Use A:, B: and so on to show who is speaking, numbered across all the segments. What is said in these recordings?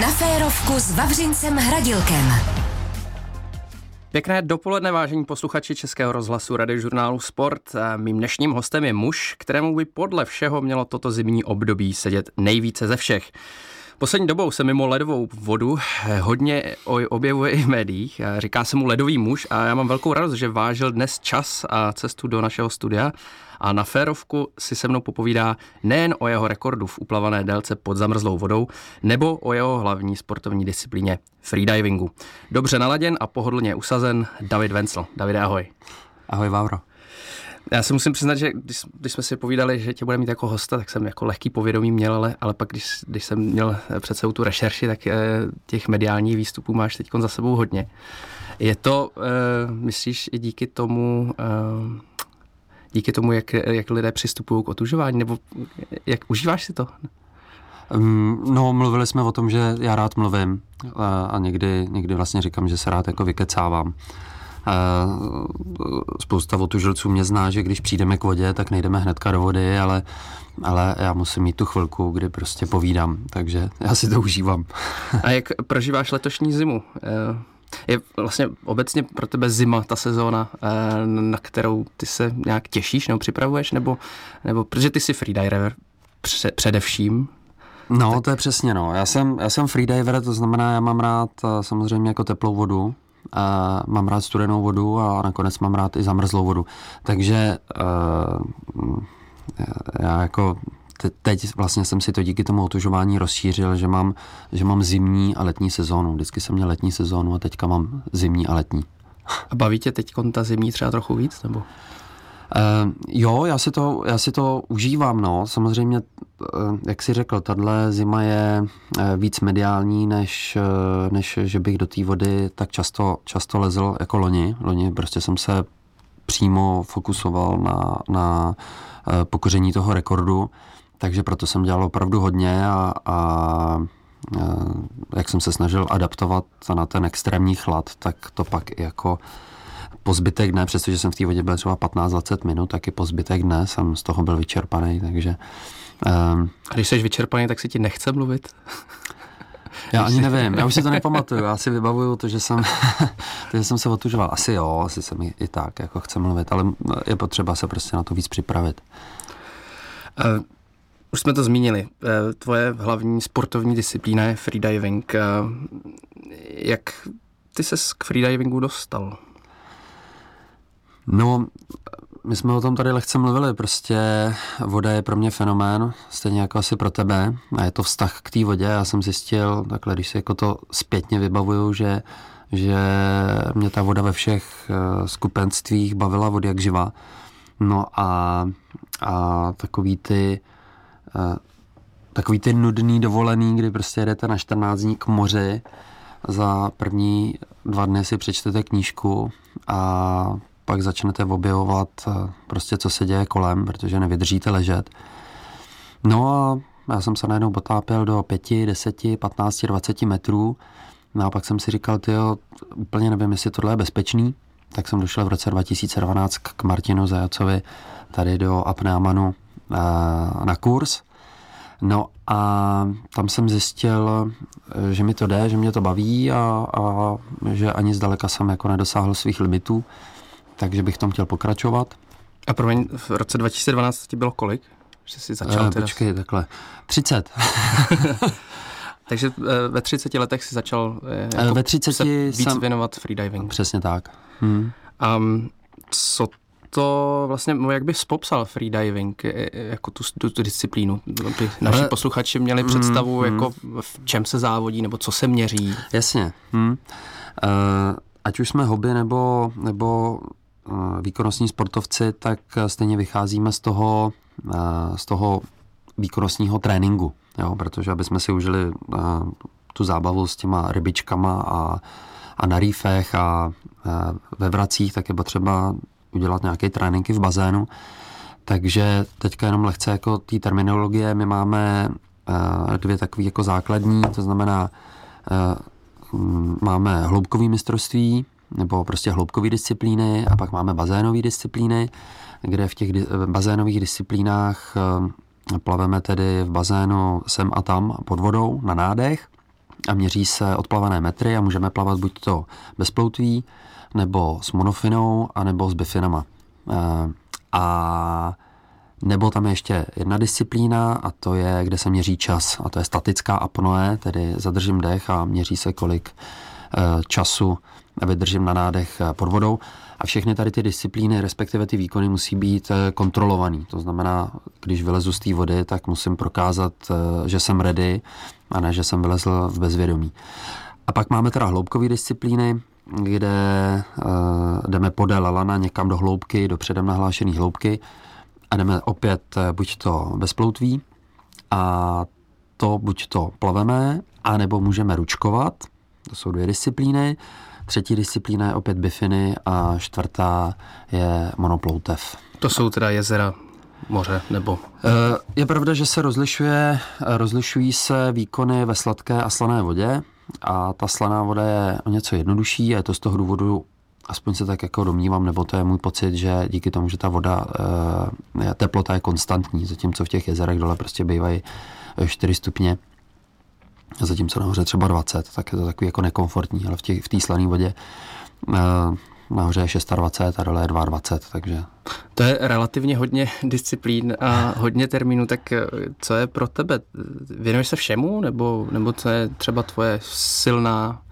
A: Na férovku s Vavřincem Hradilkem.
B: Pěkné dopoledne, vážení posluchači Českého rozhlasu radiožurnálu Sport. Mým dnešním hostem je muž, kterému by podle všeho mělo toto zimní období sedět nejvíce ze všech. Poslední dobou se mimo ledovou vodu hodně objevuje i v médiích. Říká se mu ledový muž a já mám velkou radost, že vážil dnes čas a cestu do našeho studia a na férovku si se mnou popovídá nejen o jeho rekordu v uplavené délce pod zamrzlou vodou, nebo o jeho hlavní sportovní disciplíně freedivingu. Dobře naladěn a pohodlně usazen David Vencel. Davide, ahoj.
C: Ahoj, Vávro.
B: Já se musím přiznat, že když, když jsme si povídali, že tě bude mít jako hosta, tak jsem jako lehký povědomí měl, ale, ale pak když, když jsem měl před sebou tu rešerši, tak e, těch mediálních výstupů máš teď za sebou hodně. Je to, e, myslíš, i díky tomu, e, díky tomu, jak, jak lidé přistupují k otužování, nebo jak užíváš si to?
C: No, mluvili jsme o tom, že já rád mluvím a, a někdy, někdy vlastně říkám, že se rád jako vykecávám. Spousta otužilců mě zná, že když přijdeme k vodě, tak nejdeme hnedka do vody, ale, ale já musím mít tu chvilku, kdy prostě povídám, takže já si to užívám.
B: A jak prožíváš letošní zimu? Je vlastně obecně pro tebe zima ta sezóna, eh, na kterou ty se nějak těšíš nebo připravuješ, nebo, nebo protože ty jsi freediver především,
C: No, tak... to je přesně, no. Já jsem, já jsem freediver, to znamená, já mám rád eh, samozřejmě jako teplou vodu, a mám rád studenou vodu a nakonec mám rád i zamrzlou vodu. Takže uh, já jako teď vlastně jsem si to díky tomu otužování rozšířil, že mám, že mám zimní a letní sezónu. Vždycky jsem měl letní sezónu a teďka mám zimní a letní.
B: A baví tě teď ta zimní třeba trochu víc? Nebo?
C: Uh, jo, já si, to, já si to užívám, no. Samozřejmě, uh, jak jsi řekl, tahle zima je uh, víc mediální, než, uh, než že bych do té vody tak často, často lezl jako loni. Loni prostě jsem se přímo fokusoval na, na uh, pokoření toho rekordu, takže proto jsem dělal opravdu hodně a, a jak jsem se snažil adaptovat na ten extrémní chlad, tak to pak jako po zbytek dne, přestože jsem v té vodě byl třeba 15-20 minut, tak i po zbytek dne jsem z toho byl vyčerpaný, takže...
B: Um, a když jsi vyčerpaný, tak si ti nechce mluvit?
C: Já ani nevím, já už si to nepamatuju, já si vybavuju to, že jsem, to, že jsem se otužoval. Asi jo, asi jsem i, i tak, jako chci mluvit, ale je potřeba se prostě na to víc připravit.
B: Už jsme to zmínili. Uh, tvoje hlavní sportovní disciplína je freediving. Uh, jak ty se k freedivingu dostal?
C: No, my jsme o tom tady lehce mluvili, prostě voda je pro mě fenomén, stejně jako asi pro tebe a je to vztah k té vodě. Já jsem zjistil, takhle, když si jako to zpětně vybavuju, že, že mě ta voda ve všech uh, skupenstvích bavila vody jak živa. No a, a takový ty takový ty nudný dovolený, kdy prostě jedete na 14 dní k moři, za první dva dny si přečtete knížku a pak začnete objevovat eh, prostě, co se děje kolem, protože nevydržíte ležet. No a já jsem se najednou potápěl do 5, 10, 15, 20 metrů. No a pak jsem si říkal, ty úplně nevím, jestli tohle je bezpečný. Tak jsem došel v roce 2012 k Martinu Zajacovi tady do Apneamanu na kurz. No a tam jsem zjistil, eh, že mi to jde, že mě to baví a, a že ani zdaleka jsem jako nedosáhl svých limitů takže bych tom chtěl pokračovat.
B: A promiň, v roce 2012 ti bylo kolik? Že jsi začal
C: uh, Počkej, takhle. 30.
B: Takže eh, ve 30 letech si začal
C: jako ve 30
B: se víc
C: jsem...
B: věnovat freedivingu.
C: Přesně tak. Hmm.
B: Um, co to vlastně, jak bys popsal freediving jako tu, tu, tu disciplínu? Aby naši Ale... posluchači měli hmm, představu, hmm. jako v čem se závodí, nebo co se měří.
C: Jasně. Hmm. Uh, ať už jsme hobby nebo, nebo Eh, výkonnostní sportovci, tak stejně vycházíme z toho, eh, z toho výkonnostního tréninku, jo, protože aby jsme si užili eh, tu zábavu s těma rybičkama a, a na rýfech a ve vracích, tak je potřeba udělat nějaké tréninky v bazénu. Takže teďka jenom lehce jako té terminologie, my máme dvě takové jako základní, to znamená máme hloubkový mistrovství, nebo prostě hloubkové disciplíny a pak máme bazénové disciplíny, kde v těch bazénových disciplínách eh, plaveme tedy v bazénu sem a tam pod vodou na nádech a měří se odplavené metry a můžeme plavat buď to bez ploutví, nebo s monofinou, anebo s bifinama. A nebo tam je ještě jedna disciplína a to je, kde se měří čas a to je statická apnoe, tedy zadržím dech a měří se kolik času vydržím na nádech pod vodou. A všechny tady ty disciplíny, respektive ty výkony musí být eh, kontrolovaný. To znamená, když vylezu z té vody, tak musím prokázat, eh, že jsem ready a ne, že jsem vylezl v bezvědomí. A pak máme teda hloubkové disciplíny, kde uh, jdeme podél lana někam do hloubky, do předem nahlášené hloubky a jdeme opět buď to bez ploutví a to buď to plaveme, anebo můžeme ručkovat, to jsou dvě disciplíny. Třetí disciplína je opět bifiny a čtvrtá je monoploutev.
B: To jsou teda jezera, moře nebo?
C: Eh, je pravda, že se rozlišuje, rozlišují se výkony ve sladké a slané vodě a ta slaná voda je o něco jednodušší a je to z toho důvodu, aspoň se tak jako domnívám, nebo to je můj pocit, že díky tomu, že ta voda, eh, teplota je konstantní, zatímco v těch jezerech dole prostě bývají 4 stupně, zatímco nahoře třeba 20, tak je to takový jako nekomfortní, ale v té v slané vodě uh, nahoře je 26 a dole je 22, takže...
B: To je relativně hodně disciplín a hodně termínů, tak eh, co je pro tebe? Věnuješ se všemu, nebo, nebo co je třeba tvoje silná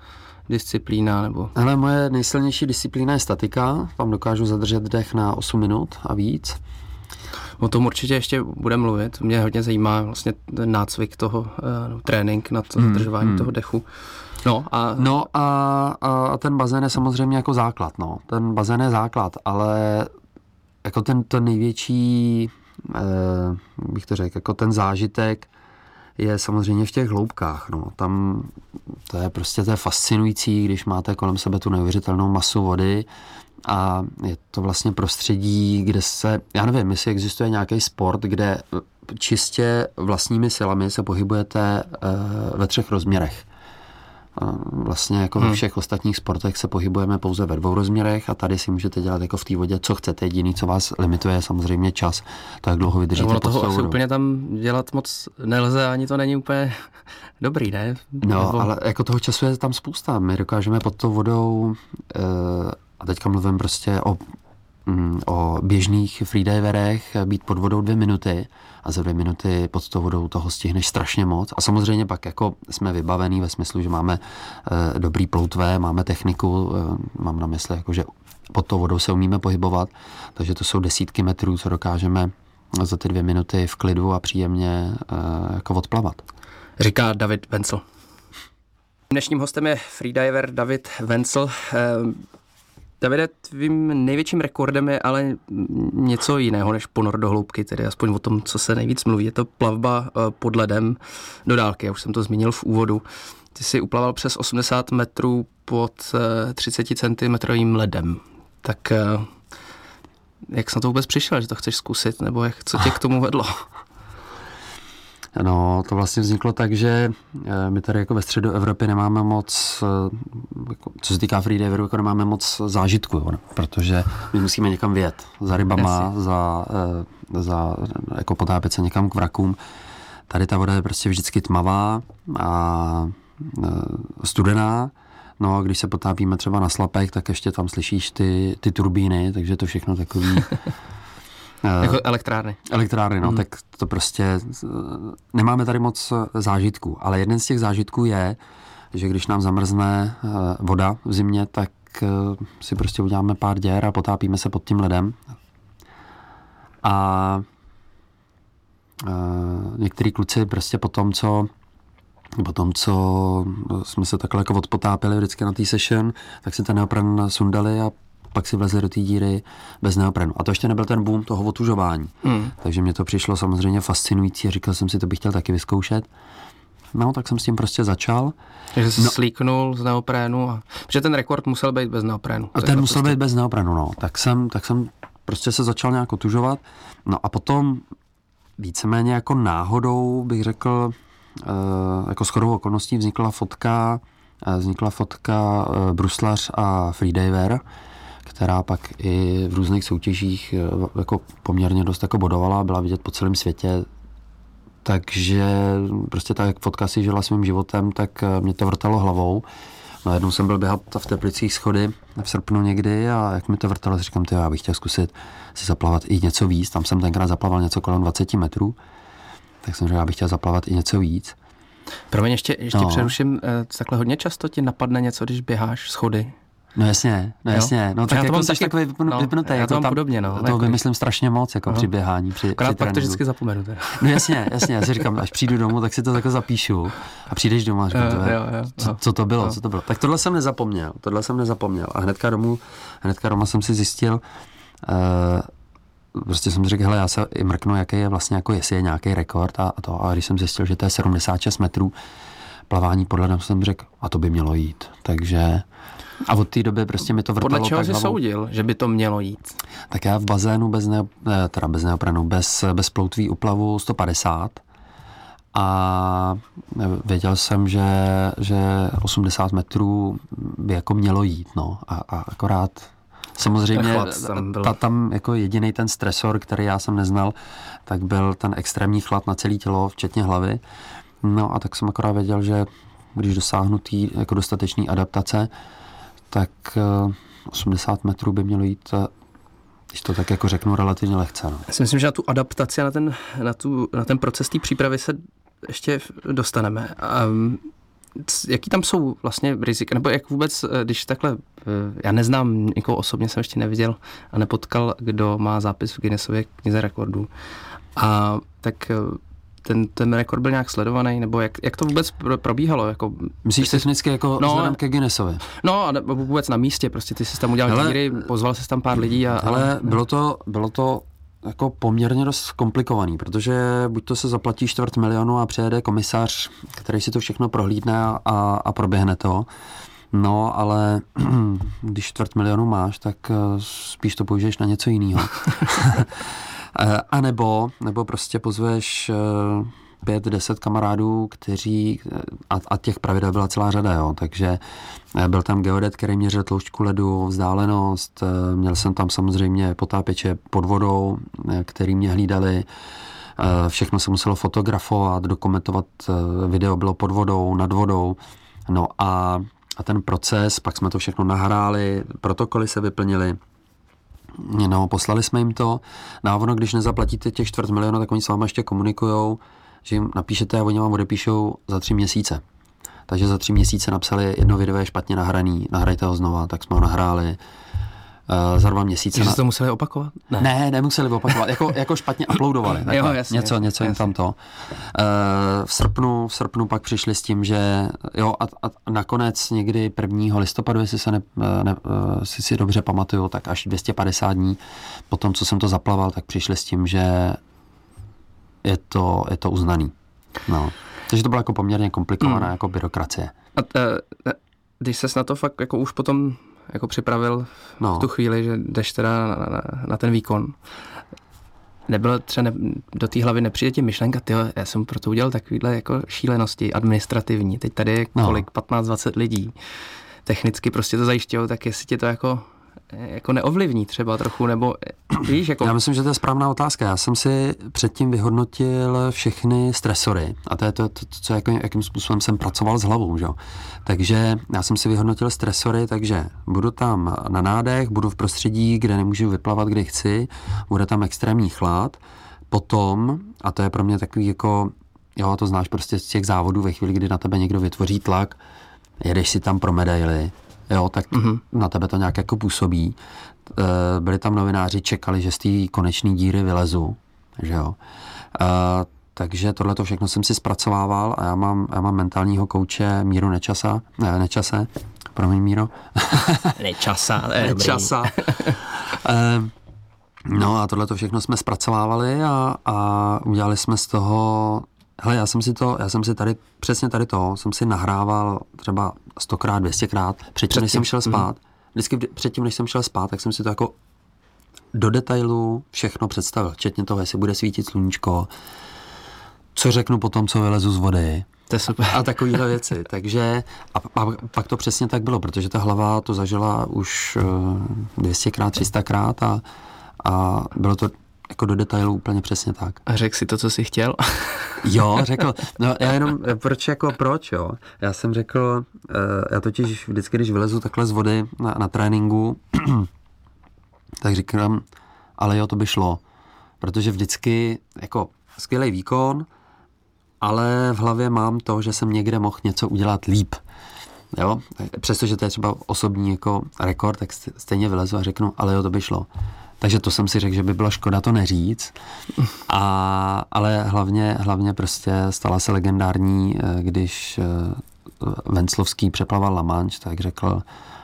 B: disciplína? Nebo...
C: Ale moje nejsilnější disciplína je statika, tam dokážu zadržet dech na 8 minut a víc.
B: O tom určitě ještě bude mluvit. Mě hodně zajímá vlastně ten nácvik toho, uh, trénink na to hmm, zadržování hmm. toho dechu.
C: No a, no a, a ten bazén je samozřejmě jako základ. No. Ten bazén je základ, ale jako ten, ten největší, eh, bych to řekl, jako ten zážitek je samozřejmě v těch hloubkách. No. Tam to je prostě to je fascinující, když máte kolem sebe tu neuvěřitelnou masu vody, a je to vlastně prostředí, kde se, já nevím, jestli existuje nějaký sport, kde čistě vlastními silami se pohybujete uh, ve třech rozměrech. Vlastně jako hmm. ve všech ostatních sportech se pohybujeme pouze ve dvou rozměrech a tady si můžete dělat jako v té vodě, co chcete. Jediný, co vás limituje, je samozřejmě čas. Tak dlouho vydržíte
B: ono toho asi úplně tam dělat moc nelze, ani to není úplně dobrý, ne?
C: No, Nebo... ale jako toho času je tam spousta. My dokážeme pod tou vodou uh, a teďka mluvím prostě o, mm, o běžných freediverech, být pod vodou dvě minuty a za dvě minuty pod tou vodou toho stihneš strašně moc. A samozřejmě pak jako jsme vybavení ve smyslu, že máme e, dobrý ploutvé, máme techniku, e, mám na mysli, jako, že pod tou vodou se umíme pohybovat, takže to jsou desítky metrů, co dokážeme za ty dvě minuty v klidu a příjemně e, jako odplavat.
B: Říká David Vencel. Dnešním hostem je freediver David Vencel. Davide, tvým největším rekordem je ale něco jiného než ponor do hloubky, tedy aspoň o tom, co se nejvíc mluví. Je to plavba eh, pod ledem do dálky, já už jsem to zmínil v úvodu. Ty jsi uplaval přes 80 metrů pod 30 eh, cm ledem. Tak eh, jak jsi na to vůbec přišel, že to chceš zkusit, nebo jak, co tě k tomu vedlo?
C: No, to vlastně vzniklo tak, že eh, my tady jako ve středu Evropy nemáme moc, eh, jako, co se týká freediverů, jako nemáme moc zážitku, jo, protože my musíme někam vět za rybama, za, eh, za jako potápět se někam k vrakům. Tady ta voda je prostě vždycky tmavá a studená, No a když se potápíme třeba na slapek, tak ještě tam slyšíš ty, ty turbíny, takže to všechno takový
B: jako elektrárny.
C: Elektrárny, no, hmm. tak to prostě eh, nemáme tady moc eh, zážitků, ale jeden z těch zážitků je, že když nám zamrzne voda v zimě, tak si prostě uděláme pár děr a potápíme se pod tím ledem. A některý kluci prostě po tom, co po tom, co jsme se takhle jako odpotápili vždycky na té session, tak si ten neopran sundali a pak si vlezli do té díry bez neoprenu. A to ještě nebyl ten boom toho otužování. Hmm. Takže mě to přišlo samozřejmě fascinující a říkal jsem si, to bych chtěl taky vyzkoušet. No, tak jsem s tím prostě začal.
B: Takže jsi no, slíknul z neoprénu. A... Protože ten rekord musel být bez neoprénu.
C: A ten musel prostě... být bez neoprénu, no. Tak jsem, tak jsem prostě se začal nějak otužovat. No a potom víceméně jako náhodou bych řekl, uh, jako shodou okolností vznikla fotka, uh, vznikla fotka uh, bruslař a freediver, která pak i v různých soutěžích eh, jako poměrně dost jako bodovala, byla vidět po celém světě. takže prostě tak, jak fotka si žila svým životem, tak eh, mě to vrtalo hlavou. No jednou jsem byl běhat v Teplicích schody v srpnu někdy a jak mi to vrtalo, říkám, ty, já bych chtěl zkusit si zaplavat i něco víc. Tam jsem tenkrát zaplaval něco kolem 20 metrů, tak jsem řekl, já bych chtěl zaplavat i něco víc.
B: Promiň, ještě, ještě no. přeruším, eh, takhle hodně často ti napadne něco, když běháš schody?
C: No jasně, no jasně. No tak já to jako jsi taky, takový vypnu, no,
B: vypnutý. Já
C: to
B: jako mám tam, podobně, no.
C: To jako vymyslím strašně moc, jako no. při běhání, při,
B: Akorát při pak to vždycky zapomenu. Teda.
C: No jasně, jasně, já si říkám, až přijdu domů, tak si to jako zapíšu a přijdeš domů a říkám, jo, jo, jo, co, co, to bylo, jo. co to bylo. Tak tohle jsem nezapomněl, tohle jsem nezapomněl a hnedka domů, hnedka doma jsem si zjistil, uh, prostě jsem si řekl, hele, já se i mrknu, jaký je vlastně, jako jestli je nějaký rekord a, a to. A když jsem zjistil, že to je 76 metrů plavání podle nám jsem řekl, a to by mělo jít. Takže a od té doby prostě mi to vrtalo
B: Podle čeho jsi soudil, že by to mělo jít?
C: Tak já v bazénu bez, ne, teda bez neopranu, bez, bez ploutví uplavu 150 a věděl jsem, že, že 80 metrů by jako mělo jít, no. A, a akorát samozřejmě tam, ta, tam jako jediný ten stresor, který já jsem neznal, tak byl ten extrémní chlad na celé tělo, včetně hlavy. No a tak jsem akorát věděl, že když dosáhnu tý, jako dostatečný adaptace, tak 80 eh, metrů by mělo jít eh, když to tak jako řeknu relativně lehce. No.
B: Já si myslím, že na tu adaptaci a na ten, na tu, na ten proces té přípravy se ještě dostaneme. Mm, jaký tam jsou vlastně rizika, nebo jak vůbec, eh, když takhle, já neznám nikoho osobně, jsem ještě neviděl a nepotkal, kdo má zápis v Guinnessově knize rekordů. A tak ten, ten rekord byl nějak sledovaný, nebo jak, jak to vůbec probíhalo? Jako,
C: Myslíš jsi, technicky jako no, vzhledem ke Guinnessovi?
B: No a vůbec na místě, prostě ty jsi tam udělal hele, díry, pozval jsi tam pár lidí. A,
C: ale, ale bylo to, bylo to jako poměrně dost komplikovaný, protože buď to se zaplatí čtvrt milionu a přijede komisař, který si to všechno prohlídne a, a proběhne to, No, ale když čtvrt milionu máš, tak eh, spíš to použiješ na něco jiného. Eh, a nebo, nebo prostě pozveš eh, pět, deset kamarádů, kteří, a, a těch pravidel byla celá řada, jo, takže eh, byl tam geodet, který měřil tloušťku ledu, vzdálenost, měl jsem tam samozřejmě potápěče pod vodou, který mě hlídali, všechno se muselo fotografovat, dokumentovat, video bylo pod vodou, nad vodou, no a, a ten proces, pak jsme to všechno nahráli, protokoly se vyplnili, No, poslali jsme jim to. Návodno, když nezaplatíte těch čtvrt milionu, tak oni s vámi ještě komunikují, že jim napíšete a oni vám odepíšou za tři měsíce. Takže za tři měsíce napsali jedno video je špatně nahraný, nahrajte ho znova, tak jsme ho nahráli. Uh, za dva měsíce.
B: Takže na... to museli opakovat?
C: Ne, ne nemuseli opakovat, jako, jako špatně uploadovali. jo, jasně, něco, něco jasně. jim tam to. Uh, v, srpnu, v srpnu pak přišli s tím, že jo, a, a nakonec někdy 1. listopadu, jestli se ne, ne, uh, si, si dobře pamatuju, tak až 250 dní po tom, co jsem to zaplaval, tak přišli s tím, že je to, je to uznaný. No. Takže to bylo jako poměrně komplikovaná hmm. jako byrokracie. A t,
B: když ses na to fakt jako už potom jako připravil no. v tu chvíli, že jdeš teda na, na, na ten výkon. Nebylo třeba ne, do té hlavy nepřijde ti myšlenka, ty já jsem proto udělal takovýhle jako šílenosti administrativní. Teď tady je no. kolik, 15-20 lidí. Technicky prostě to zajišťují, tak jestli tě to jako jako neovlivní třeba trochu, nebo víš, jako...
C: Já myslím, že to je správná otázka. Já jsem si předtím vyhodnotil všechny stresory a to je to, to, to co jako, jakým způsobem jsem pracoval s hlavou, že? Takže já jsem si vyhodnotil stresory, takže budu tam na nádech, budu v prostředí, kde nemůžu vyplavat, kde chci, bude tam extrémní chlad, potom, a to je pro mě takový jako, jo, to znáš prostě z těch závodů ve chvíli, kdy na tebe někdo vytvoří tlak, jedeš si tam pro medaily, jo, tak mm-hmm. na tebe to nějak jako působí. E, byli tam novináři, čekali, že z té konečné díry vylezu, že jo. E, takže tohle to všechno jsem si zpracovával a já mám, já mám mentálního kouče Míru Nečasa, ne, Nečase, promiň Míro.
B: Nečasa,
C: Nečasa. e, no a tohle to všechno jsme zpracovávali a, a udělali jsme z toho Hele, já jsem si to, já jsem si tady, přesně tady to, jsem si nahrával třeba stokrát, dvěstěkrát, předtím, předtím, než jsem šel mhm. spát. Mm. Vždycky předtím, než jsem šel spát, tak jsem si to jako do detailu všechno představil, včetně toho, jestli bude svítit sluníčko, co řeknu potom, co vylezu z vody.
B: To je super.
C: A takovéhle věci. Takže a, a pak to přesně tak bylo, protože ta hlava to zažila už 200krát, 300krát a, a bylo to jako do detailu úplně přesně tak.
B: A řekl si to, co jsi chtěl?
C: jo, řekl. No já jenom, proč jako proč, jo? Já jsem řekl, uh, já totiž vždycky, když vylezu takhle z vody na, na tréninku, tak říkám, ale jo, to by šlo. Protože vždycky, jako skvělý výkon, ale v hlavě mám to, že jsem někde mohl něco udělat líp. Jo? Přestože to je třeba osobní jako rekord, tak stejně vylezu a řeknu, ale jo, to by šlo. Takže to jsem si řekl, že by byla škoda to neříct. A, ale hlavně, hlavně prostě stala se legendární, eh, když eh, Venclovský přeplaval La Manche, tak řekl,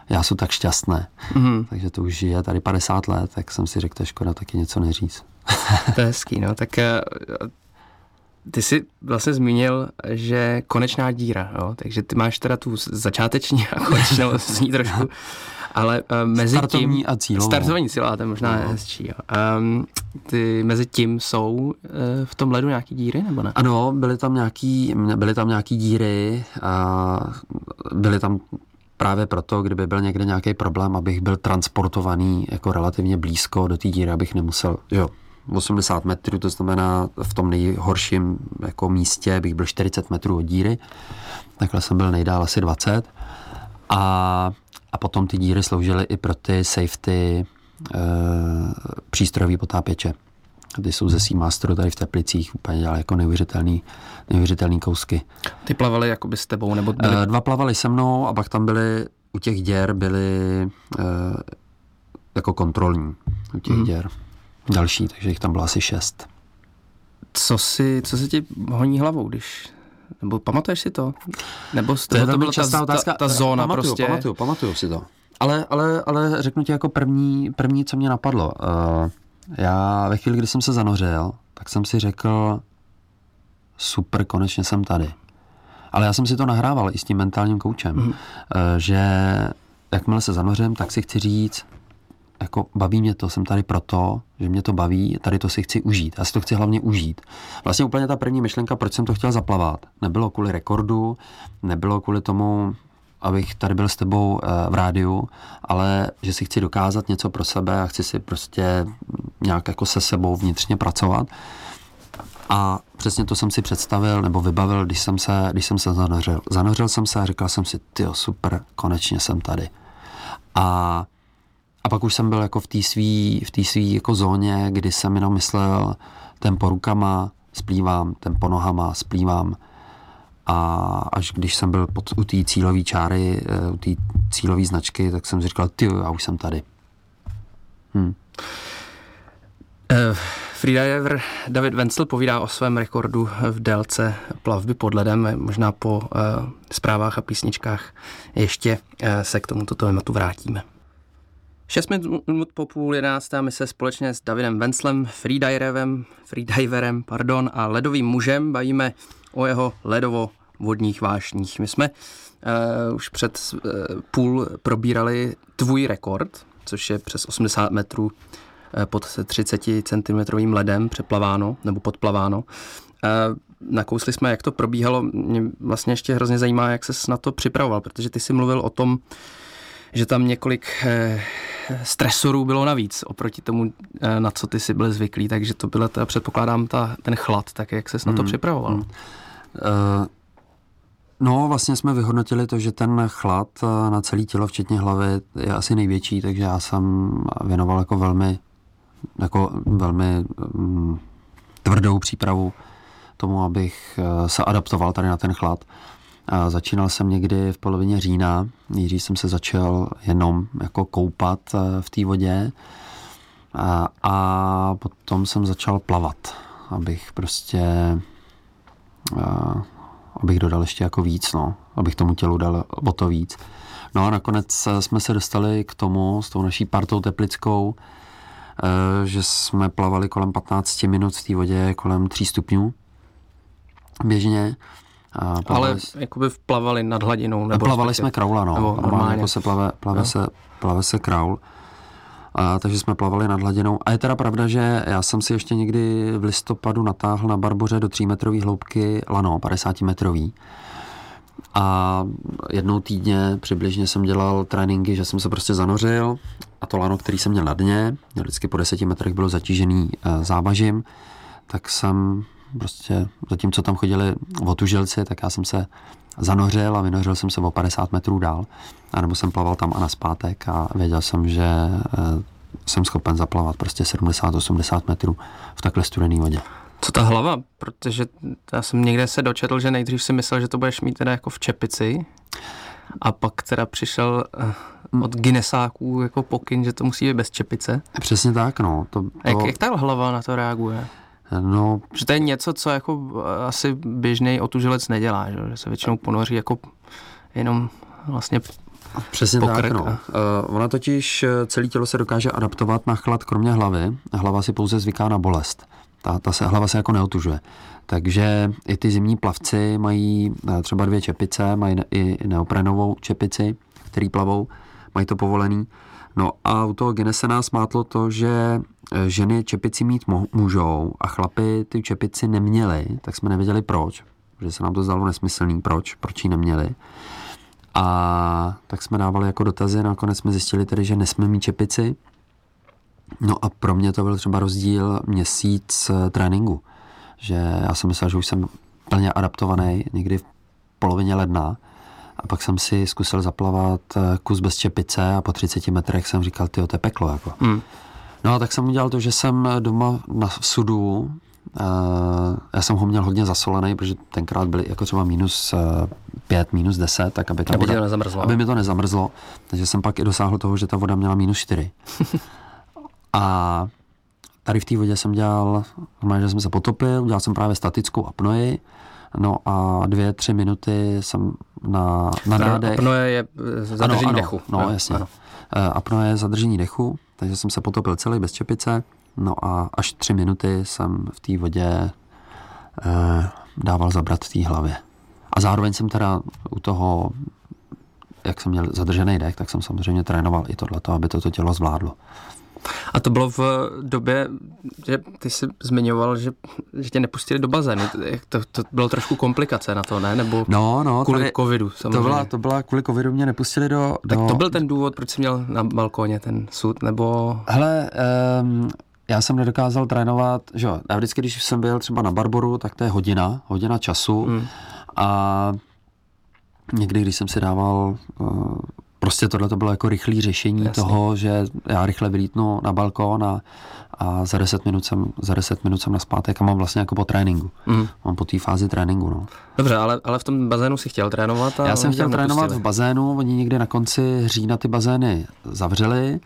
C: já jsem tak šťastný. Mm-hmm. Takže to už je tady 50 let, tak jsem si řekl, to je škoda taky něco neříct.
B: to je hezký, no. Tak eh, ty jsi vlastně zmínil, že konečná díra, jo? takže ty máš teda tu začáteční a konečnou, zní trošku, ale uh, mezi
C: Startovní
B: tím...
C: a cílovou.
B: Startovní cílová, to je možná no. hezčí. Jo. Um, ty mezi tím jsou uh, v tom ledu nějaký díry, nebo ne?
C: Ano, byly tam nějaký, byly tam nějaký díry a byly tam právě proto, kdyby byl někde nějaký problém, abych byl transportovaný jako relativně blízko do té díry, abych nemusel, jo, 80 metrů, to znamená v tom nejhorším jako místě bych byl 40 metrů od díry, takhle jsem byl nejdál asi 20 a, a potom ty díry sloužily i pro ty safety e, přístrojový potápěče. Ty jsou ze Seamasteru tady v Teplicích, úplně dělali jako neuvěřitelný, neuvěřitelný kousky.
B: Ty plavali jakoby s tebou? Nebo
C: byli... E, dva plavali se mnou a pak tam byly, u těch děr byly e, jako kontrolní, u těch mm. děr další, takže jich tam bylo asi šest.
B: Co si, co si ti honí hlavou, když nebo pamatuješ si to? Nebo to, je to byla ta, otázka. Ta, ta zóna
C: pamatuju,
B: prostě.
C: Pamatuju, pamatuju si to. Ale, ale, ale řeknu ti jako první, první co mě napadlo. Uh, já ve chvíli, kdy jsem se zanořil, tak jsem si řekl, super, konečně jsem tady. Ale já jsem si to nahrával i s tím mentálním koučem, mm. uh, že jakmile se zanořím, tak si chci říct, jako baví mě to, jsem tady proto, že mě to baví, tady to si chci užít. Já si to chci hlavně užít. Vlastně úplně ta první myšlenka, proč jsem to chtěl zaplavat, nebylo kvůli rekordu, nebylo kvůli tomu, abych tady byl s tebou eh, v rádiu, ale že si chci dokázat něco pro sebe a chci si prostě nějak jako se sebou vnitřně pracovat. A přesně to jsem si představil nebo vybavil, když jsem se, když jsem se zanořil. Zanořil jsem se a říkal jsem si, ty super, konečně jsem tady. A a pak už jsem byl jako v té svý, v té svý jako zóně, kdy jsem jenom myslel, ten po rukama splývám, ten po nohama splývám. A až když jsem byl pod, u té cílové čáry, eh, u té cílové značky, tak jsem si říkal, ty, já už jsem tady. Hm.
B: Uh, freediver David Wenzel povídá o svém rekordu v délce plavby pod ledem. Možná po uh, zprávách a písničkách ještě uh, se k tomuto tématu vrátíme. 6 minut po půl jedenácté my se společně s Davidem Venclem, freediverem, freediverem pardon, a ledovým mužem bavíme o jeho ledovo-vodních vášních. My jsme uh, už před uh, půl probírali tvůj rekord, což je přes 80 metrů uh, pod 30 cm ledem přeplaváno nebo podplaváno. Uh, nakousli jsme, jak to probíhalo. Mě vlastně ještě hrozně zajímá, jak se na to připravoval, protože ty jsi mluvil o tom, že tam několik eh, stresorů bylo navíc oproti tomu, eh, na co ty si byl zvyklý, takže to bylo, teda, předpokládám, ta, ten chlad, tak jak ses na to hmm. připravoval? Hmm. Uh,
C: no, vlastně jsme vyhodnotili to, že ten chlad na celé tělo, včetně hlavy, je asi největší, takže já jsem věnoval jako velmi, jako velmi um, tvrdou přípravu tomu, abych se adaptoval tady na ten chlad. Začínal jsem někdy v polovině října, nejdřív jsem se začal jenom jako koupat eh, v té vodě a, a potom jsem začal plavat, abych prostě a, eh, abych dodal ještě jako víc, no, abych tomu tělu dal o to víc. No a nakonec eh, jsme se dostali k tomu s tou naší partou teplickou, že jsme plavali kolem 15 minut v té vodě, kolem 3 stupňů běžně.
B: A plavali, Ale jakoby plavali nad hladinou? Nebo
C: plavali jsme kraula, no. Nebo normálně jako se plave, plave, no. se, plave se kraul. A, takže jsme plavali nad hladinou. A je teda pravda, že já jsem si ještě někdy v listopadu natáhl na Barboře do 3 metrové hloubky lano, 50 metrový. a jednou týdně přibližně jsem dělal tréninky, že jsem se prostě zanořil a to lano, který jsem měl na dně, vždycky po deseti metrech bylo zatížený eh, závažím, tak jsem prostě, zatímco tam chodili otužilci, tak já jsem se zanořil a vynořil jsem se o 50 metrů dál. A nebo jsem plaval tam a naspátek a věděl jsem, že eh, jsem schopen zaplavat prostě 70-80 metrů v takhle studené vodě.
B: Co ta hlava? Protože já jsem někde se dočetl, že nejdřív si myslel, že to budeš mít teda jako v čepici a pak teda přišel eh, od Guinnessáků jako pokyn, že to musí být bez čepice.
C: Přesně tak, no. To, to...
B: Jak, jak ta hlava na to reaguje?
C: No,
B: Že to je něco, co jako eh, asi běžný otužilec nedělá, že, že se většinou ponoří jako jenom vlastně
C: Přesně
B: pokrk.
C: tak, no. Uh, ona totiž eh, celé tělo se dokáže adaptovat na chlad kromě hlavy. Hlava si pouze zvyká na bolest. Ta, ta se, hlava se jako neotužuje. Takže i ty zimní plavci mají třeba dvě čepice, mají i neoprenovou čepici, který plavou, mají to povolený. No a u toho Guinnesse nás mátlo to, že ženy čepici mít můžou a chlapy ty čepici neměli, tak jsme nevěděli proč, že se nám to zdalo nesmyslný, proč, proč ji neměli. A tak jsme dávali jako dotazy, nakonec jsme zjistili tedy, že nesmíme mít čepici. No a pro mě to byl třeba rozdíl měsíc eh, tréninku. Že já jsem myslel, že už jsem plně adaptovaný někdy v polovině ledna. A pak jsem si zkusil zaplavat eh, kus bez čepice a po 30 metrech jsem říkal, ty to je peklo. Jako.
B: Hmm.
C: No a tak jsem udělal to, že jsem doma na sudu, uh, já jsem ho měl hodně zasolený, protože tenkrát byly jako třeba minus uh, 5, minus 10, tak aby ta
B: Aby
C: voda,
B: to nezamrzlo.
C: aby mi to nezamrzlo. Takže jsem pak i dosáhl toho, že ta voda měla minus 4. a tady v té vodě jsem dělal, normálně, že jsem se potopil, dělal jsem právě statickou apnoji, no a dvě, tři minuty jsem na, na nádech.
B: Apnoe je eh, zadržení
C: ano,
B: dechu.
C: No,
B: Jo,
C: jasně.
B: ano.
C: Ano. Apnoe je zadržení dechu, takže jsem se potopil celý bez čepice. No a až tři minuty jsem v té vodě eh, dával zabrat té hlavě. A zároveň jsem teda u toho, jak jsem měl zadržený dech, tak jsem samozřejmě trénoval i tohleto, aby toto tělo zvládlo.
B: A to bylo v době, že ty jsi zmiňoval, že, že tě nepustili do bazénu. To, to bylo trošku komplikace na to, ne? Nebo
C: No, no,
B: kvůli
C: tady,
B: covidu samozřejmě.
C: to byla, to byla kvůli covidu mě nepustili do...
B: tak
C: do...
B: to byl ten důvod, proč jsi měl na balkóně ten sud, nebo...
C: Hele, um, já jsem nedokázal trénovat, že jo, já vždycky, když jsem byl třeba na Barboru, tak to je hodina, hodina času
B: Hmm.
C: a někdy, když jsem si dával, uh, prostě tohle to bylo jako rychlé řešení
B: Jasně.
C: toho, že já rychle vylítnu na balkón a, a za 10 minut jsem, za 10 minut jsem naspátek a mám vlastně jako po tréninku.
B: Mm.
C: Mám po té fázi tréninku, no.
B: Dobře, ale, ale v tom bazénu si chtěl trénovat a
C: Já jsem chtěl trénovat
B: nepustili.
C: v bazénu, oni někdy na konci října ty bazény zavřeli.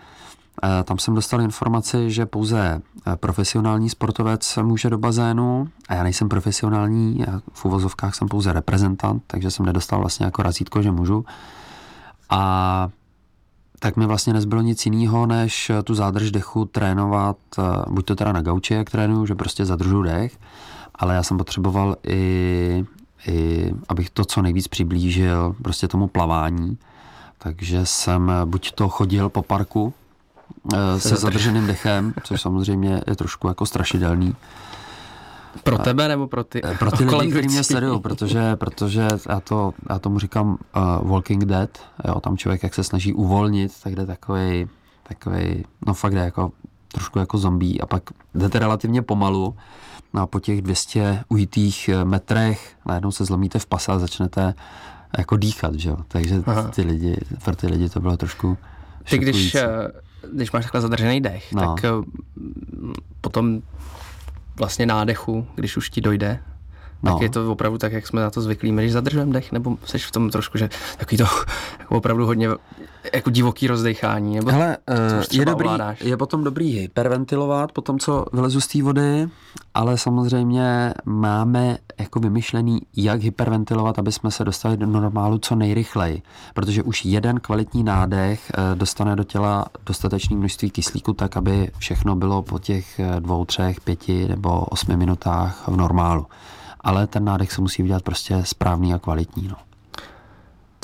C: Eh, Tam jsem dostal informaci, že pouze eh, profesionální sportovec může do bazénu a já nejsem profesionální, já v uvozovkách jsem pouze reprezentant, takže jsem nedostal vlastně jako razítko, že můžu. A tak mi vlastně nezbylo nic jiného, než tu zádrž dechu trénovat, eh, buď to teda na gauči, jak trénuju, že prostě zadržu dech, ale já jsem potřeboval i, i abych to co nejvíc přiblížil prostě tomu plavání, takže jsem buď to chodil po parku eh, se
B: zadrž-
C: zadrženým dechem, což samozřejmě je trošku jako strašidelný,
B: Pro tebe nebo pro ty
C: pro ty lidi, kteří mě sledují, protože, protože já, to, já tomu říkám uh, Walking Dead, jo, tam člověk, jak se snaží uvolnit, tak jde takový, takový, no fakt jde jako trošku jako zombie a pak jdete relativně pomalu no a po těch 200 ujitých eh, metrech najednou se zlomíte v pase a začnete jako dýchat, že jo, takže
B: Aha.
C: ty lidi, pro ty lidi to bylo trošku
B: Ty když,
C: šokující.
B: eh, když máš takhle zadržený dech,
C: No.
B: tak eh, potom vlastně nádechu, když už ti dojde, tak
C: No.
B: je to opravdu tak, jak jsme na to zvyklí. Když zadržujeme dech, nebo jsi v tom trošku, že takový to jako opravdu hodně jako divoký rozdechání, nebo
C: Hele,
B: to
C: eh, je, dobrý,
B: ovládáš.
C: je potom dobrý hyperventilovat po tom, co vylezu z té vody, ale samozřejmě máme jako vymyšlený, jak hyperventilovat, aby jsme se dostali do normálu co nejrychleji. Protože už jeden kvalitní nádech eh, dostane do těla dostatečné množství kyslíku, tak aby všechno bylo po těch eh, dvou, třech, pěti nebo osmi minutách v normálu. Ale ten nádech se musí udělat prostě správný a kvalitní. No.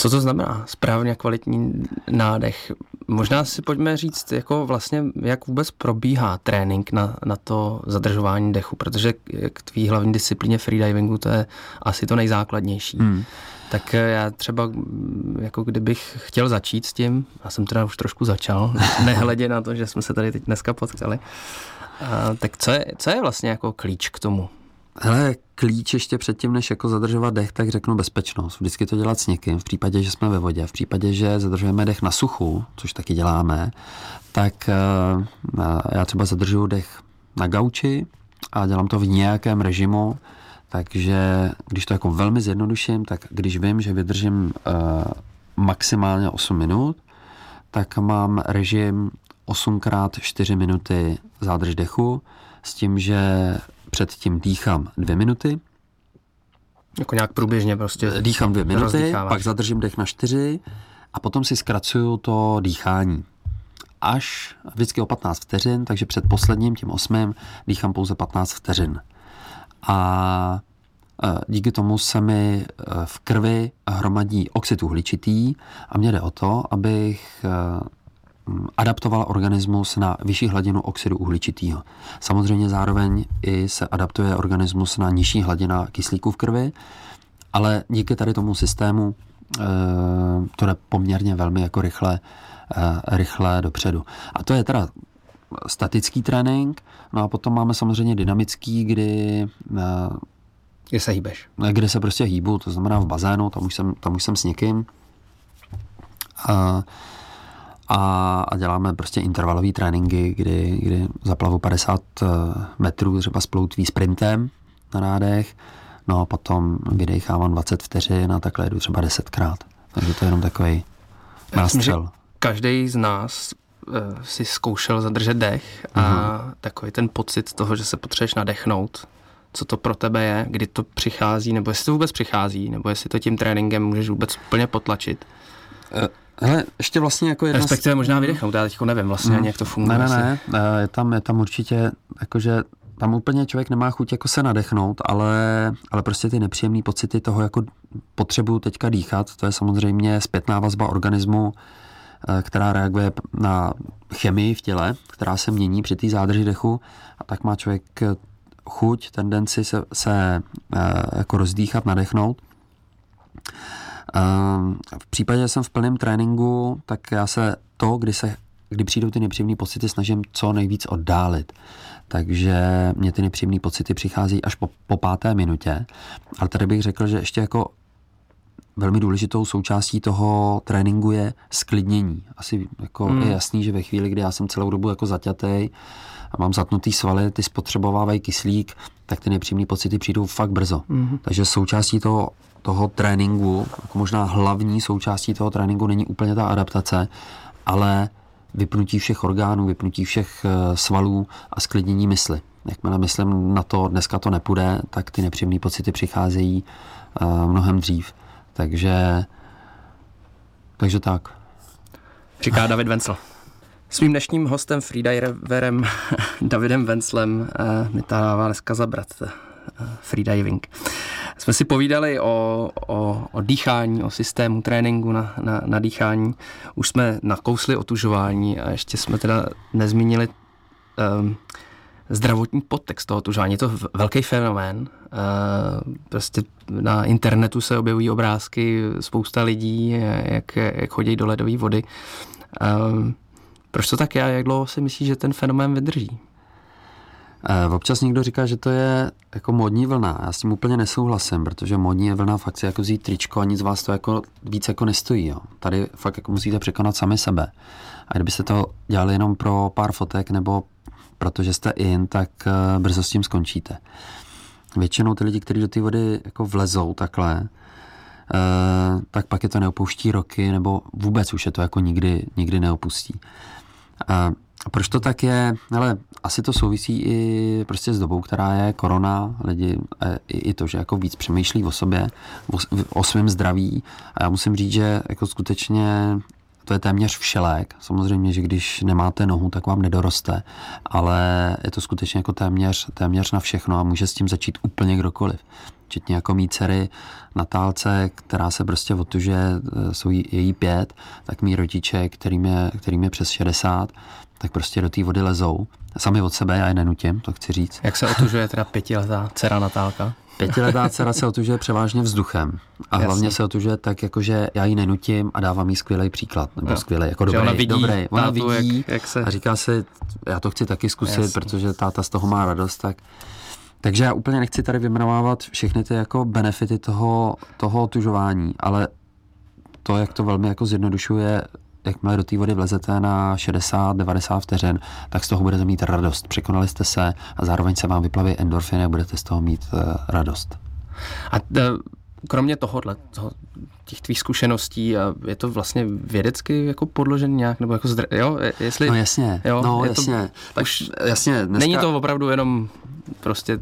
B: Co to znamená správně kvalitní nádech? Možná si pojďme říct, jako vlastně, jak vůbec probíhá trénink na, na to zadržování dechu, protože k tvý hlavní disciplíně freedivingu to je asi to nejzákladnější. Hmm. Tak já třeba, jako kdybych chtěl začít s tím, já jsem teda už trošku začal, nehledě na to, že jsme se tady teď dneska potkali, a, tak co je, co je vlastně jako klíč k tomu?
C: Hele, klíč ještě předtím, než jako zadržovat dech, tak řeknu bezpečnost. Vždycky to dělat s někým. V případě, že jsme ve vodě, v případě, že zadržujeme dech na suchu, což taky děláme, tak uh, já třeba zadržuju dech na gauči a dělám to v nějakém režimu, takže když to jako velmi zjednoduším, tak když vím, že vydržím uh, maximálně 8 minut, tak mám režim 8x4 minuty zádrž dechu s tím, že předtím dýchám dvě minuty.
B: Jako nějak průběžně prostě.
C: Dýchám dvě minuty, pak zadržím dech na čtyři a potom si zkracuju to dýchání. Až vždycky o 15 vteřin, takže před posledním, tím osmým, dýchám pouze 15 vteřin. A e, díky tomu se mi e, v krvi hromadí oxid uhličitý a mě jde o to, abych e, adaptovala organismus na vyšší hladinu oxidu uhličitého. Samozřejmě zároveň i se adaptuje organismus na nižší hladina kyslíku v krvi, ale díky tady tomu systému eh, to jde poměrně velmi jako rychle, eh, rychle dopředu. A to je teda statický trénink, no a potom máme samozřejmě dynamický, kdy
B: eh, kde se hýbeš?
C: Kde se prostě hýbu, to znamená v bazénu, tam už jsem, tam už jsem s někým. A a, a děláme prostě intervalové tréninky, kdy, kdy zaplavu 50 eh, metrů třeba s ploutví sprintem na nádech, no a potom vydechávám 20 vteřin a takhle jdu třeba 10krát. Takže to je jenom takový nástřel.
B: Každý z nás uh, si zkoušel zadržet dech a uh-huh. takový ten pocit toho, že se potřebuješ nadechnout, co to pro tebe je, kdy to přichází, nebo jestli to vůbec přichází, nebo jestli to tím tréninkem můžeš vůbec úplně potlačit.
C: Hele, ještě vlastně jako jedna...
B: Respektive možná vydechnout, já teď nevím vlastně mm. jak to funguje.
C: Ne, ne, ne, je tam, je tam určitě, jakože tam úplně člověk nemá chuť jako se nadechnout, ale, ale prostě ty nepříjemné pocity toho, jako potřebuju teďka dýchat, to je samozřejmě zpětná vazba organismu, eh, která reaguje na chemii v těle, která se mění při té zádrži dechu a tak má člověk chuť, tendenci se, se eh, jako rozdýchat, nadechnout. Ehm, v případě, že jsem v plném tréninku, tak já se to, kdy, se, kdy přijdou ty nepříjemné pocity, snažím co nejvíc oddálit. Takže mě ty nepříjemné pocity přichází až po, po páté minutě. Ale tady bych řekl, že ještě jako velmi důležitou součástí toho tréninku je sklidnění. Asi jako hmm. je jasný, že ve chvíli, kdy já jsem celou dobu jako zaťatý a mám zatnutý svaly, ty spotřebovávají kyslík, tak ty nepříjemné pocity přijdou fakt brzo. Hmm. Takže součástí toho toho tréninku, jako možná hlavní součástí toho tréninku není úplně ta adaptace, ale vypnutí všech orgánů, vypnutí všech eh, svalů a sklidnění mysli. Jakmile myslím na to, dneska to nepůjde, tak ty nepříjemné pocity přicházejí uh, mnohem dřív. Takže, takže tak.
B: Říká David Vencel. Svým dnešním hostem freediverem Davidem Venclem uh, mi dává dneska zabrat freediving jsme si povídali o, o, o dýchání, o systému tréninku na, na, na dýchání. Už jsme nakousli otužování a ještě jsme teda nezmínili um, zdravotní podtext toho otužování. Je to velký fenomén. Uh, prostě na internetu se objevují obrázky spousta lidí, jak, jak chodí do ledové vody. Um, proč to tak je jak dlouho si myslíš, že ten fenomén vydrží?
C: Eh, občas někdo říká, že to je jako modní vlna. Já s tím úplně nesouhlasím, protože modní je vlna fakt si jako vzít tričko a nic z vás to jako víc jako nestojí. Jo. Tady fakt jako musíte překonat sami sebe. A kdybyste to dělali jenom pro pár fotek nebo protože jste in, tak eh, brzo s tím skončíte. Většinou ty lidi, kteří do té vody jako vlezou takhle, Uh, tak pak je to neopouští roky, nebo vůbec už je to jako nikdy, nikdy neopustí. A proč to tak je? Ale asi to souvisí i prostě s dobou, která je korona, lidi e, i, to, že jako víc přemýšlí o sobě, o, svém zdraví a já musím říct, že jako skutečně to je téměř všelék. Samozřejmě, že když nemáte nohu, tak vám nedoroste, ale je to skutečně jako téměř, téměř na všechno a může s tím začít úplně kdokoliv. Včetně jako mý dcery Natálce, která se prostě otuže, jsou její pět, tak mý rodiče, kterým je, kterým je přes 60, tak prostě do té vody lezou. Sami od sebe, já je nenutím, to chci říct.
B: Jak se otužuje teda pětiletá dcera Natálka?
C: Pětiletá dcera se otužuje převážně vzduchem. A Jasný. hlavně se otužuje tak, jakože já ji nenutím a dávám jí skvělý příklad. Nebo skvělý, jako dobrý.
B: Ona vidí,
C: dobrý. Ona
B: tátu,
C: vidí
B: jak, jak se...
C: a říká si, já to chci taky zkusit,
B: Jasný.
C: protože táta z toho má radost. Tak takže já úplně nechci tady vymenovávat všechny ty jako benefity toho, toho otužování, ale to, jak to velmi jako zjednodušuje, jakmile do té vody vlezete na 60-90 vteřin, tak z toho budete mít radost. Překonali jste se a zároveň se vám vyplaví endorfiny a budete z toho mít uh, radost.
B: A uh, kromě tohohle, toho, těch tvých zkušeností, a je to vlastně vědecky jako podložený nějak, nebo jako zdr... jo, jestli...
C: No jasně,
B: jo,
C: no jasně.
B: To, tak
C: Už, jasně dneska...
B: Není to opravdu jenom prostě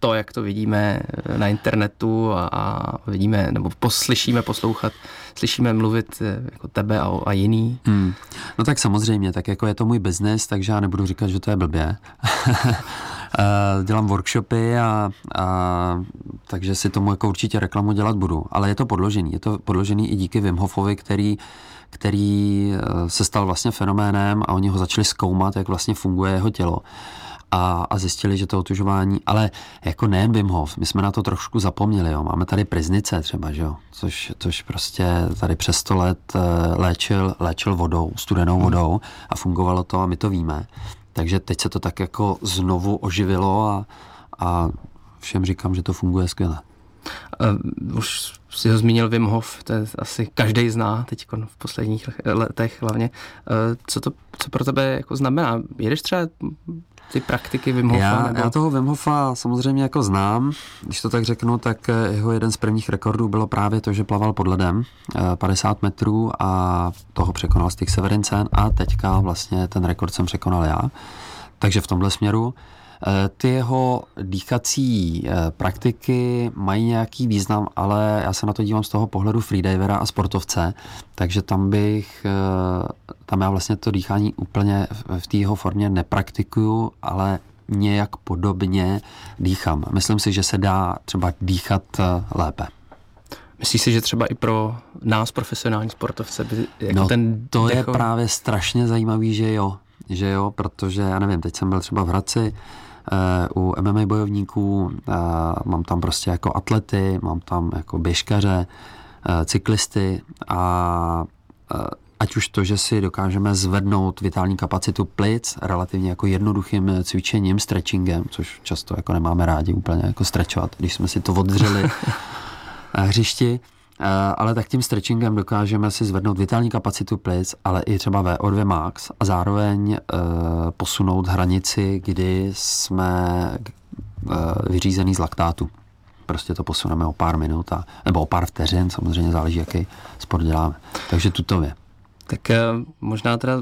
B: to, jak to vidíme na internetu a, a vidíme, nebo poslyšíme, poslouchat, slyšíme mluvit jako tebe a, a jiný.
C: Hmm. No tak samozřejmě, tak jako je to můj biznis, takže já nebudu říkat, že to je blbě. Dělám workshopy a, a takže si tomu jako určitě reklamu dělat budu. Ale je to podložený. Je to podložený i díky Wim Hofovi, který který se stal vlastně fenoménem a oni ho začali zkoumat, jak vlastně funguje jeho tělo a, a zjistili, že to otužování, ale jako nejen Wim Hof, my jsme na to trošku zapomněli, jo. máme tady priznice třeba, že jo, což, což prostě tady přes 100 let eh, léčil, léčil vodou, studenou vodou a fungovalo to a my to víme. Takže teď se to tak jako znovu oživilo a, a všem říkám, že to funguje skvěle.
B: Uh, už si ho zmínil Wim Hof, to je asi každý zná teď v posledních letech hlavně. Uh, co to co pro tebe jako znamená? Jedeš třeba ty praktiky Wim Hofa?
C: Já,
B: nebo?
C: já toho Wim Hofa samozřejmě jako znám. Když to tak řeknu, tak jeho jeden z prvních rekordů bylo právě to, že plaval pod ledem 50 metrů a toho překonal Stig Severincen a teďka vlastně ten rekord jsem překonal já. Takže v tomhle směru ty jeho dýchací praktiky mají nějaký význam, ale já se na to dívám z toho pohledu freedivera a sportovce, takže tam bych, tam já vlastně to dýchání úplně v té jeho formě nepraktikuju, ale nějak podobně dýchám. Myslím si, že se dá třeba dýchat lépe.
B: Myslíš si, že třeba i pro nás, profesionální sportovce, by jako
C: no,
B: ten
C: to
B: decho...
C: je právě strašně zajímavý, že jo, že jo, protože já nevím, teď jsem byl třeba v Hradci, u MMA bojovníků, mám tam prostě jako atlety, mám tam jako běžkaře, cyklisty a ať už to, že si dokážeme zvednout vitální kapacitu plic relativně jako jednoduchým cvičením, stretchingem, což často jako nemáme rádi úplně jako strečovat, když jsme si to oddřeli na hřišti, ale tak tím stretchingem dokážeme si zvednout vitální kapacitu plic, ale i třeba VO2 max a zároveň uh, posunout hranici, kdy jsme uh, vyřízený z laktátu. Prostě to posuneme o pár minut, a, nebo o pár vteřin, samozřejmě záleží, jaký sport děláme. Takže tutově.
B: Tak uh, možná teda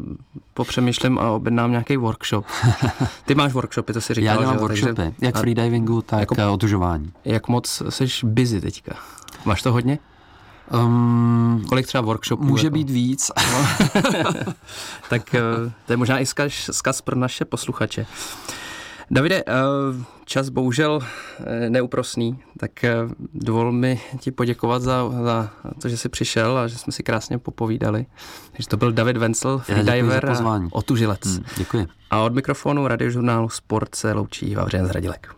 B: popřemýšlím a objednám nějaký workshop. Ty máš workshopy, to si říkal,
C: Já dělám
B: že?
C: workshopy, Takže, jak freedivingu, tak jako, otužování.
B: Jak moc jsi busy teďka? Máš to hodně?
C: Um,
B: Kolik třeba workshopů?
C: Může
B: jako?
C: být víc.
B: No. tak to je možná i zkaz, zkaz pro naše posluchače. Davide, čas bohužel neúprosný, tak dovol mi ti poděkovat za, za to, že jsi přišel a že jsme si krásně popovídali. Takže to byl David Wenzel, freediver a otužilec.
C: Hmm, děkuji.
B: A od mikrofonu radiožurnálu Sport se loučí Vavřen Zradilek.